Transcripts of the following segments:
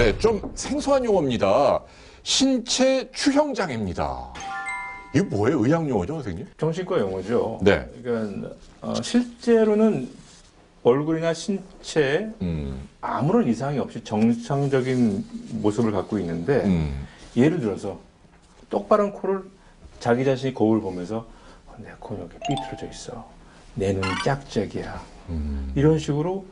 네, 좀 생소한 용어입니다. 신체 추형 장애입니다. 이게 뭐예요? 의학 용어죠, 선생님? 정신과 용어죠. 네. 그러니까 어, 실제로는 얼굴이나 신체에 음, 아무런 이상이 없이 정상적인 모습을 갖고 있는데 음. 예를 들어서 똑바른 코를 자기 자신이 거울 보면서 어, 내 코는 이렇게 삐뚤어져 있어. 내 눈이 짝짝이야. 음. 이런 식으로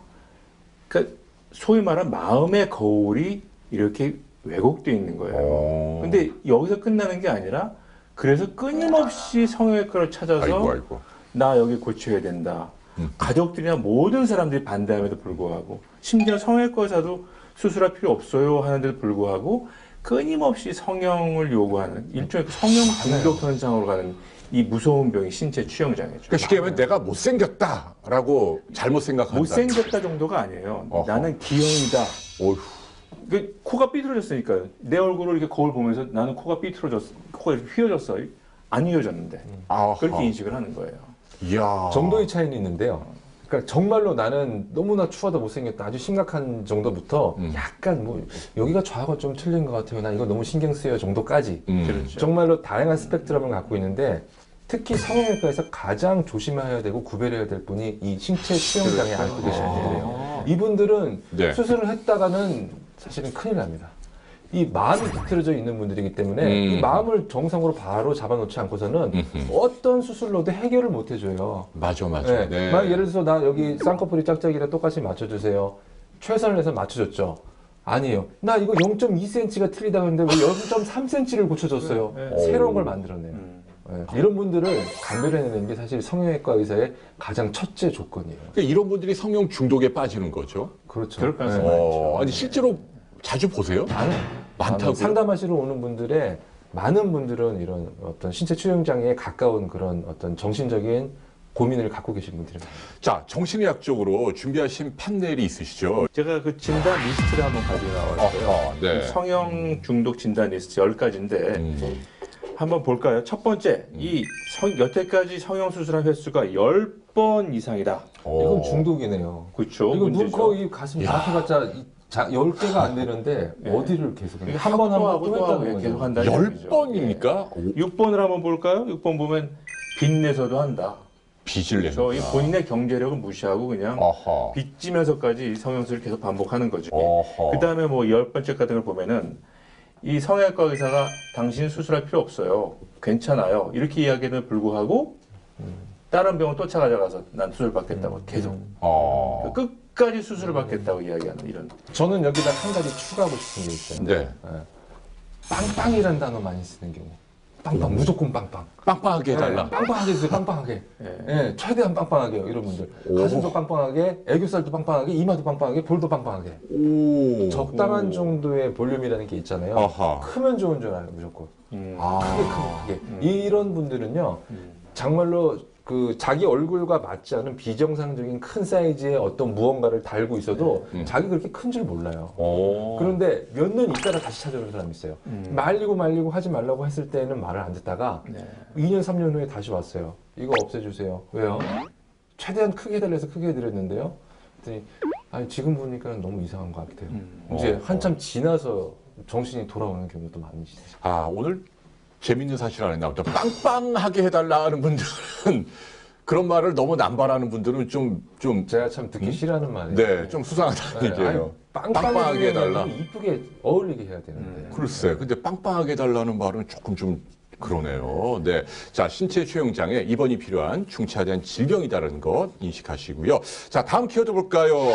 그러니까 소위 말하는 마음의 거울이 이렇게 왜곡되어 있는 거예요. 어. 근데 여기서 끝나는 게 아니라 그래서 끊임없이 성형외과를 찾아서 아이고, 아이고. 나 여기 고쳐야 된다. 음. 가족들이나 모든 사람들이 반대함에도 불구하고 심지어 성형외과 의사도 수술할 필요 없어요 하는데도 불구하고 끊임없이 성형을 요구하는 일종의 그 성형 중독 현상으로 가는 이 무서운 병이 신체 취형 장애죠. 그러니까 쉽게 얘기하면 내가 못생겼다라고 잘못 생각한다. 못생겼다 정도가 아니에요. 어허. 나는 기형이다. 어휴. 그 코가 삐뚤어졌으니까요. 내 얼굴을 이렇게 거울 보면서 나는 코가 삐뚤어졌어. 코가 이렇게 휘어졌어. 안 휘어졌는데. 아하. 그렇게 인식을 하는 거예요. 이야. 정도의 차이는 있는데요. 그러니까 정말로 나는 너무나 추하다 못생겼다 아주 심각한 정도부터 음. 약간 뭐 여기가 좌우가 좀 틀린 것 같아요. 나 이거 너무 신경 쓰여 정도까지 음. 그렇죠. 정말로 다양한 스펙트럼을 갖고 있는데 특히 성형외과에서 가장 조심해야 되고 구별해야 될 분이 이 신체 수영 장애 그렇죠. 앓고 계신 분들이에요. 아. 이분들은 네. 수술을 했다가는 사실은 큰일 납니다. 이 마음이 비틀어져 있는 분들이기 때문에 음. 이 마음을 정상으로 바로 잡아놓지 않고서는 음흠. 어떤 수술로도 해결을 못 해줘요. 맞아, 맞아. 네. 네. 만약 예를 들어서 나 여기 쌍꺼풀이 짝짝이랑 똑같이 맞춰주세요. 최선을 해서 맞춰줬죠. 아니에요. 나 이거 0.2cm가 틀리다고 했는데 왜 0.3cm를 고쳐줬어요. 네, 네. 새로운 걸 만들어내요. 음. 네. 이런 분들을 감별해내는 게 사실 성형외과 의사의 가장 첫째 조건이에요. 그러니까 이런 분들이 성형 중독에 빠지는 거죠. 그렇죠. 그럴 가능성이 네. 어, 아니 실제로 자주 보세요? 많은 많다고요? 상담하시러 오는 분들의 많은 분들은 이런 어떤 신체 추형 장애에 가까운 그런 어떤 정신적인 고민을 갖고 계신 분들이 많아요. 자, 정신의학적으로 준비하신 판넬이 있으시죠? 제가 그 진단 리스트를 한번 가지고 나왔어요. 어허, 네. 성형 중독 진단 리스트 10가지인데 음. 한번 볼까요? 첫 번째, 이 성, 여태까지 성형 수술한 횟수가 10번 이상이다. 어. 이건 중독이네요. 그렇죠. 이거 눈, 문제죠. 코, 입, 가슴 다 해봤자 이 자, 10개가 안 되는데 네. 어디를 계속 이게 한번한번 하고 또 했다는 계속 거죠. 한다는 열 얘기죠. 번입니까? 오, 6번을 한번 볼까요? 6번 보면 빚내서도 한다. 빚을 내는 저희 본인의 경제력을 무시하고 그냥 어허. 빚지면서까지 성형수를 계속 반복하는 거죠. 그 다음에 뭐 열 번째 같은 걸 보면은 이 성형외과 의사가 당신 수술할 필요 없어요. 괜찮아요. 이렇게 이야기에도 불구하고 다른 병원 또 찾아가서 난 수술 받겠다고 계속 어. 끝 까지 수술을 받겠다고 이야기하는 이런 저는 여기다 한 가지 추가하고 싶은 게 있어요. 네. 빵빵이라는 단어 많이 쓰는 경우. 빵빵, 무조건 빵빵. 빵빵하게 해달라. 네, 빵빵하게 해주세요, 빵빵하게. 예. 예, 최대한 빵빵하게요, 이런 분들. 오. 가슴도 빵빵하게, 애교살도 빵빵하게, 이마도 빵빵하게, 볼도 빵빵하게. 오. 적당한 오. 정도의 볼륨이라는 게 있잖아요. 아하. 크면 좋은 줄 알아요, 무조건. 음. 아. 크게 크게 크게. 이런 분들은요, 음. 정말로 그 자기 얼굴과 맞지 않은 비정상적인 큰 사이즈의 어떤 무언가를 달고 있어도 네. 음. 자기 그렇게 큰 줄 몰라요. 오. 그런데 몇 년 있다가 다시 찾아오는 사람이 있어요. 음. 말리고 말리고 하지 말라고 했을 때는 말을 안 듣다가 네. 2년, 3년 후에 다시 왔어요. 이거 없애주세요. 왜요? 최대한 크게 해달라 해서 크게 해드렸는데요. 그랬더니 아니 지금 보니까 너무 이상한 것 같아요. 음. 이제 어. 한참 지나서 정신이 돌아오는 경우도 많이 있어요. 아, 오늘 재밌는 사실 하나 나왔다. 빵빵하게 해달라 하는 분들은 그런 말을 너무 남발하는 분들은 좀, 좀, 제가 참 듣기 싫어하는 말이에요. 네, 좀 수상하다는 네, 얘기예요. 아니, 빵빵하게 해달라. 이쁘게 어울리게 해야 되는데. 음. 글쎄, 근데 빵빵하게 해달라는 말은 조금 좀 그러네요. 네. 자, 신체 수용장애 입원이 필요한 중차대한 질병이다라는 것 인식하시고요. 자, 다음 키워드 볼까요?